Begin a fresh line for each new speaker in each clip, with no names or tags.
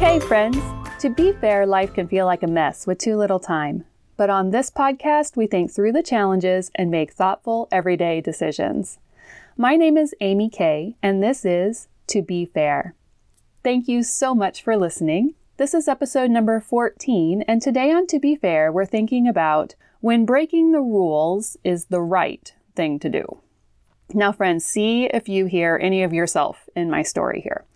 Hey, friends! To be fair, life can feel like a mess with too little time. But on this podcast, we think through the challenges and make thoughtful, everyday decisions. My name is Amy Kay, and this is To Be Fair. Thank you so much for listening. This is episode number 14, and today on To Be Fair, we're thinking about when breaking the rules is the right thing to do. Now, friends, see if you hear any of yourself in my story here.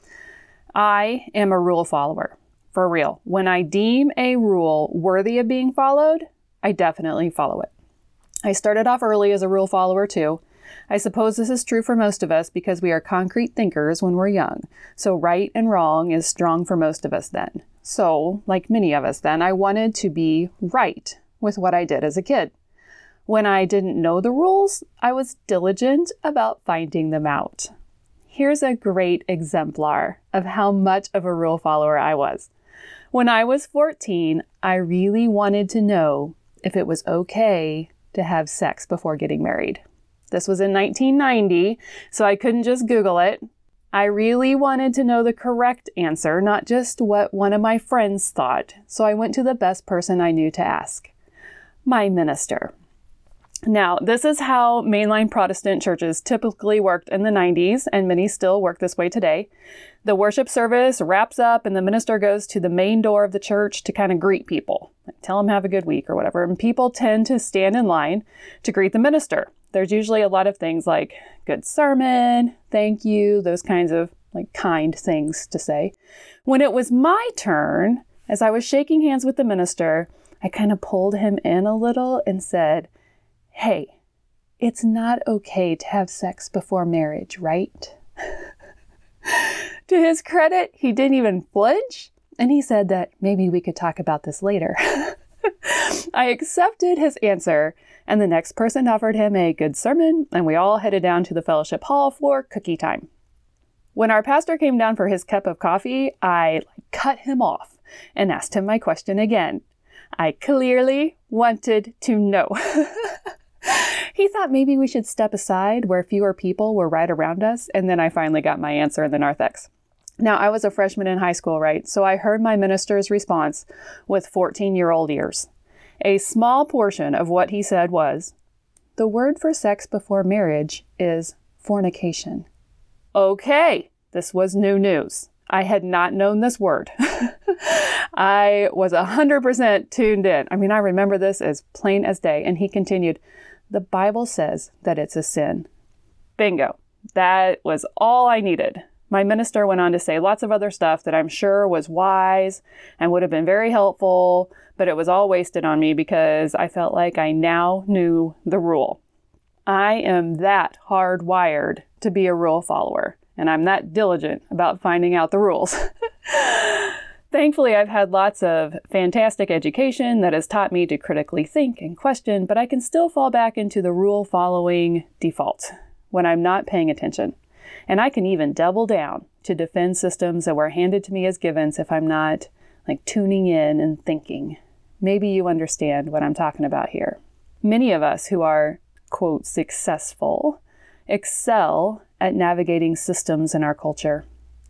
I am a rule follower, for real. When I deem a rule worthy of being followed, I definitely follow it. I started off early as a rule follower too. I suppose this is true for most of us because we are concrete thinkers when we're young. So, right and wrong is strong for most of us then. So, like many of us then, I wanted to be right with what I did as a kid. When I didn't know the rules, I was diligent about finding them out. Here's a great exemplar of how much of a rule follower I was. When I was 14, I really wanted to know if it was okay to have sex before getting married. This was in 1990, so I couldn't just Google it. I really wanted to know the correct answer, not just what one of my friends thought, so I went to the best person I knew to ask my minister. Now, this is how mainline Protestant churches typically worked in the 90s, and many still work this way today. The worship service wraps up, and the minister goes to the main door of the church to kind of greet people, tell them have a good week or whatever. And people tend to stand in line to greet the minister. There's usually a lot of things like good sermon, thank you, those kinds of like kind things to say. When it was my turn, as I was shaking hands with the minister, I kind of pulled him in a little and said, hey, it's not okay to have sex before marriage, right? to his credit, he didn't even flinch, and he said that maybe we could talk about this later. I accepted his answer, and the next person offered him a good sermon, and we all headed down to the fellowship hall for cookie time. When our pastor came down for his cup of coffee, I cut him off and asked him my question again. I clearly wanted to know. he thought maybe we should step aside where fewer people were right around us, and then I finally got my answer in the narthex. Now, I was a freshman in high school, right? So I heard my minister's response with 14 year old ears. A small portion of what he said was The word for sex before marriage is fornication. Okay, this was new news. I had not known this word. I was 100% tuned in. I mean, I remember this as plain as day. And he continued, the Bible says that it's a sin. Bingo. That was all I needed. My minister went on to say lots of other stuff that I'm sure was wise and would have been very helpful, but it was all wasted on me because I felt like I now knew the rule. I am that hardwired to be a rule follower, and I'm that diligent about finding out the rules. Thankfully, I've had lots of fantastic education that has taught me to critically think and question, but I can still fall back into the rule following default when I'm not paying attention. And I can even double down to defend systems that were handed to me as givens if I'm not like tuning in and thinking. Maybe you understand what I'm talking about here. Many of us who are, quote, successful excel at navigating systems in our culture.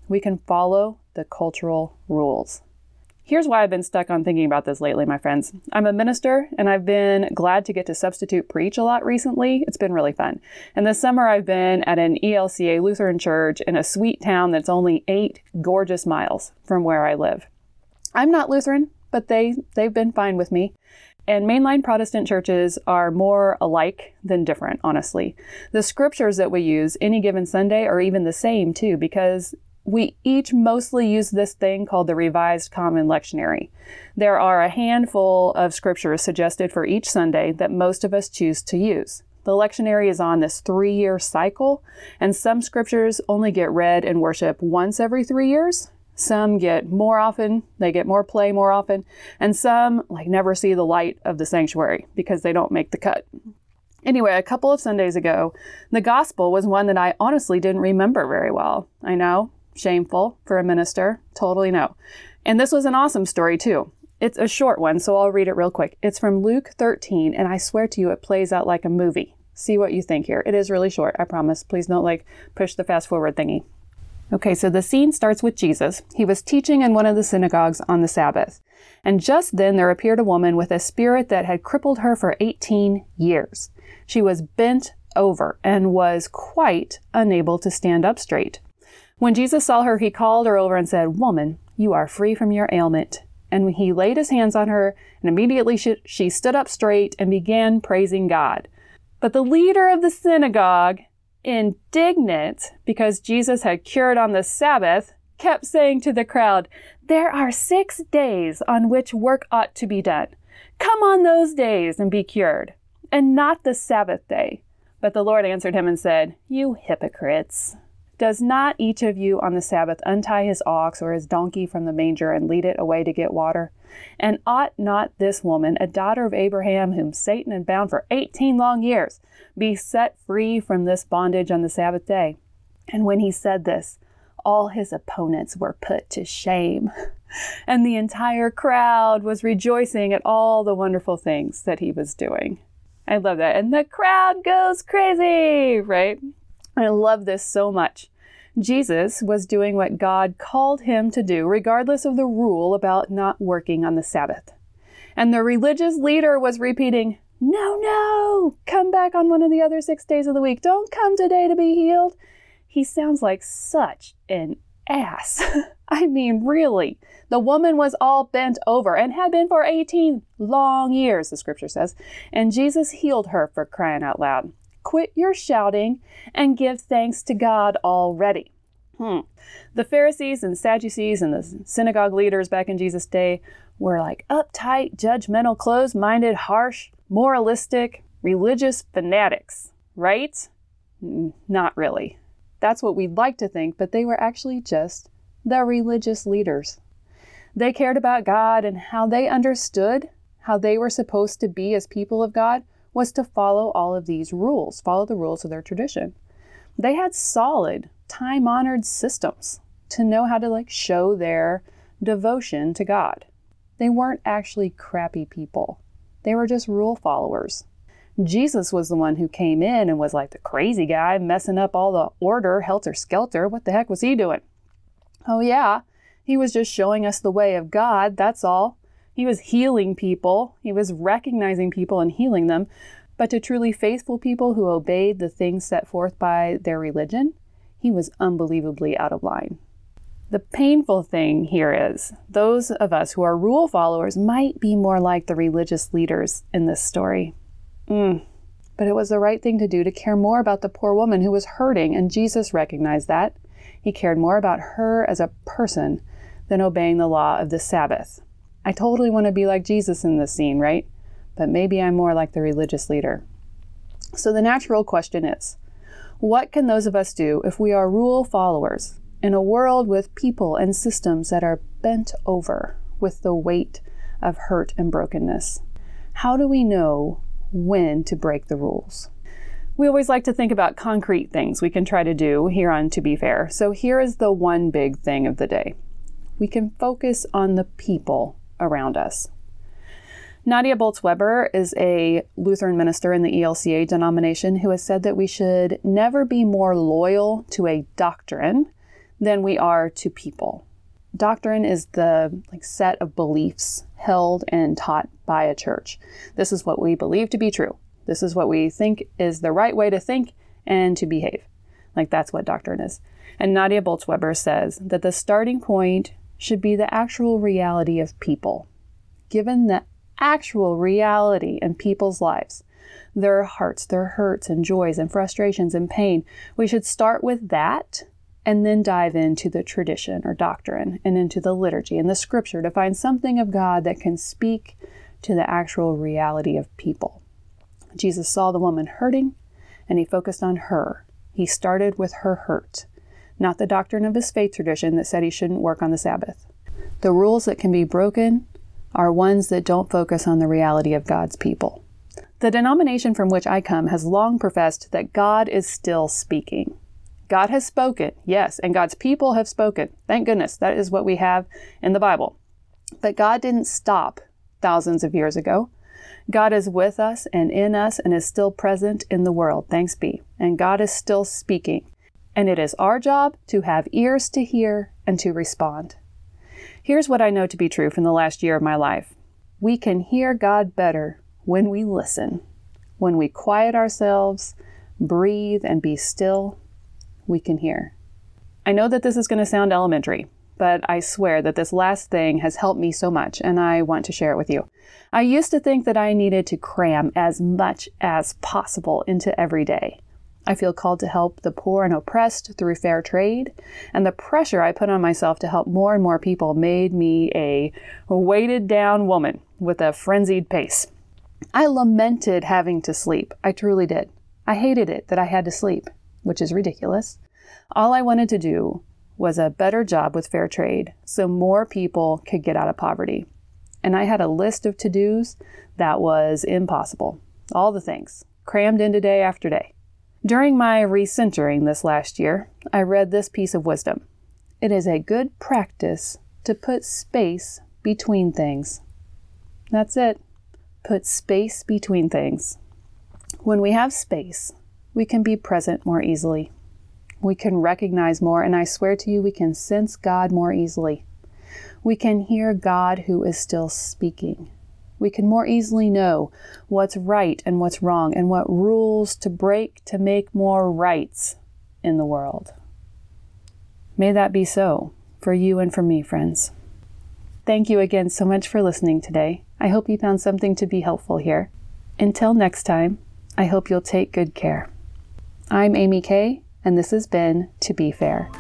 We can follow the cultural rules. Here's why I've been stuck on thinking about this lately, my friends. I'm a minister and I've been glad to get to substitute preach a lot recently. It's been really fun. And this summer I've been at an ELCA Lutheran church in a sweet town that's only eight gorgeous miles from where I live. I'm not Lutheran, but they, they've been fine with me. And mainline Protestant churches are more alike than different, honestly. The scriptures that we use any given Sunday are even the same, too, because we each mostly use this thing called the Revised Common Lectionary. There are a handful of scriptures suggested for each Sunday that most of us choose to use. The lectionary is on this three year cycle, and some scriptures only get read and worship once every three years. Some get more often, they get more play more often, and some like never see the light of the sanctuary because they don't make the cut. Anyway, a couple of Sundays ago, the gospel was one that I honestly didn't remember very well. I know, Shameful for a minister. Totally no. And this was an awesome story, too. It's a short one, so I'll read it real quick. It's from Luke 13, and I swear to you, it plays out like a movie. See what you think here. It is really short, I promise. Please don't like push the fast forward thingy. Okay, so the scene starts with Jesus. He was teaching in one of the synagogues on the Sabbath. And just then there appeared a woman with a spirit that had crippled her for 18 years. She was bent over and was quite unable to stand up straight. When Jesus saw her, he called her over and said, Woman, you are free from your ailment. And he laid his hands on her, and immediately she, she stood up straight and began praising God. But the leader of the synagogue, indignant because Jesus had cured on the Sabbath, kept saying to the crowd, There are six days on which work ought to be done. Come on those days and be cured, and not the Sabbath day. But the Lord answered him and said, You hypocrites! Does not each of you on the Sabbath untie his ox or his donkey from the manger and lead it away to get water? And ought not this woman, a daughter of Abraham, whom Satan had bound for eighteen long years, be set free from this bondage on the Sabbath day? And when he said this, all his opponents were put to shame. And the entire crowd was rejoicing at all the wonderful things that he was doing. I love that. And the crowd goes crazy, right? I love this so much. Jesus was doing what God called him to do, regardless of the rule about not working on the Sabbath. And the religious leader was repeating, No, no, come back on one of the other six days of the week. Don't come today to be healed. He sounds like such an ass. I mean, really. The woman was all bent over and had been for 18 long years, the scripture says, and Jesus healed her for crying out loud. Quit your shouting and give thanks to God already. Hmm. The Pharisees and Sadducees and the synagogue leaders back in Jesus' day were like uptight, judgmental, closed minded, harsh, moralistic, religious fanatics, right? Not really. That's what we'd like to think, but they were actually just the religious leaders. They cared about God and how they understood how they were supposed to be as people of God was to follow all of these rules, follow the rules of their tradition. They had solid, time honored systems to know how to like show their devotion to God. They weren't actually crappy people. They were just rule followers. Jesus was the one who came in and was like the crazy guy messing up all the order, helter skelter. What the heck was he doing? Oh, yeah, he was just showing us the way of God, that's all. He was healing people, he was recognizing people and healing them. But to truly faithful people who obeyed the things set forth by their religion, he was unbelievably out of line. The painful thing here is those of us who are rule followers might be more like the religious leaders in this story. Mm. But it was the right thing to do to care more about the poor woman who was hurting, and Jesus recognized that. He cared more about her as a person than obeying the law of the Sabbath. I totally want to be like Jesus in this scene, right? But maybe I'm more like the religious leader. So the natural question is what can those of us do if we are rule followers in a world with people and systems that are bent over with the weight of hurt and brokenness? How do we know when to break the rules? We always like to think about concrete things we can try to do here on To Be Fair. So here is the one big thing of the day we can focus on the people around us. Nadia Bolz Weber is a Lutheran minister in the ELCA denomination who has said that we should never be more loyal to a doctrine than we are to people. Doctrine is the like set of beliefs held and taught by a church. This is what we believe to be true. This is what we think is the right way to think and to behave. Like that's what doctrine is. And Nadia Bolz Weber says that the starting point should be the actual reality of people. Given the actual reality in people's lives, their hearts, their hurts and joys and frustrations and pain, we should start with that and then dive into the tradition or doctrine and into the liturgy and the scripture to find something of God that can speak to the actual reality of people. Jesus saw the woman hurting and he focused on her. He started with her hurt not the doctrine of his faith tradition that said he shouldn't work on the Sabbath. The rules that can be broken are ones that don't focus on the reality of God's people. The denomination from which I come has long professed that God is still speaking. God has spoken, yes, and God's people have spoken. Thank goodness, that is what we have in the Bible. But God didn't stop thousands of years ago. God is with us and in us and is still present in the world, thanks be. And God is still speaking. And it is our job to have ears to hear and to respond. Here's what I know to be true from the last year of my life we can hear God better when we listen. When we quiet ourselves, breathe, and be still, we can hear. I know that this is going to sound elementary, but I swear that this last thing has helped me so much, and I want to share it with you. I used to think that I needed to cram as much as possible into every day. I feel called to help the poor and oppressed through fair trade, and the pressure I put on myself to help more and more people made me a weighted down woman with a frenzied pace. I lamented having to sleep. I truly did. I hated it that I had to sleep, which is ridiculous. All I wanted to do was a better job with fair trade so more people could get out of poverty. And I had a list of to dos that was impossible. All the things, crammed into day after day. During my recentering this last year, I read this piece of wisdom. It is a good practice to put space between things. That's it. Put space between things. When we have space, we can be present more easily. We can recognize more, and I swear to you, we can sense God more easily. We can hear God who is still speaking we can more easily know what's right and what's wrong and what rules to break to make more rights in the world. May that be so for you and for me, friends. Thank you again so much for listening today. I hope you found something to be helpful here. Until next time, I hope you'll take good care. I'm Amy Kay, and this has been To Be Fair.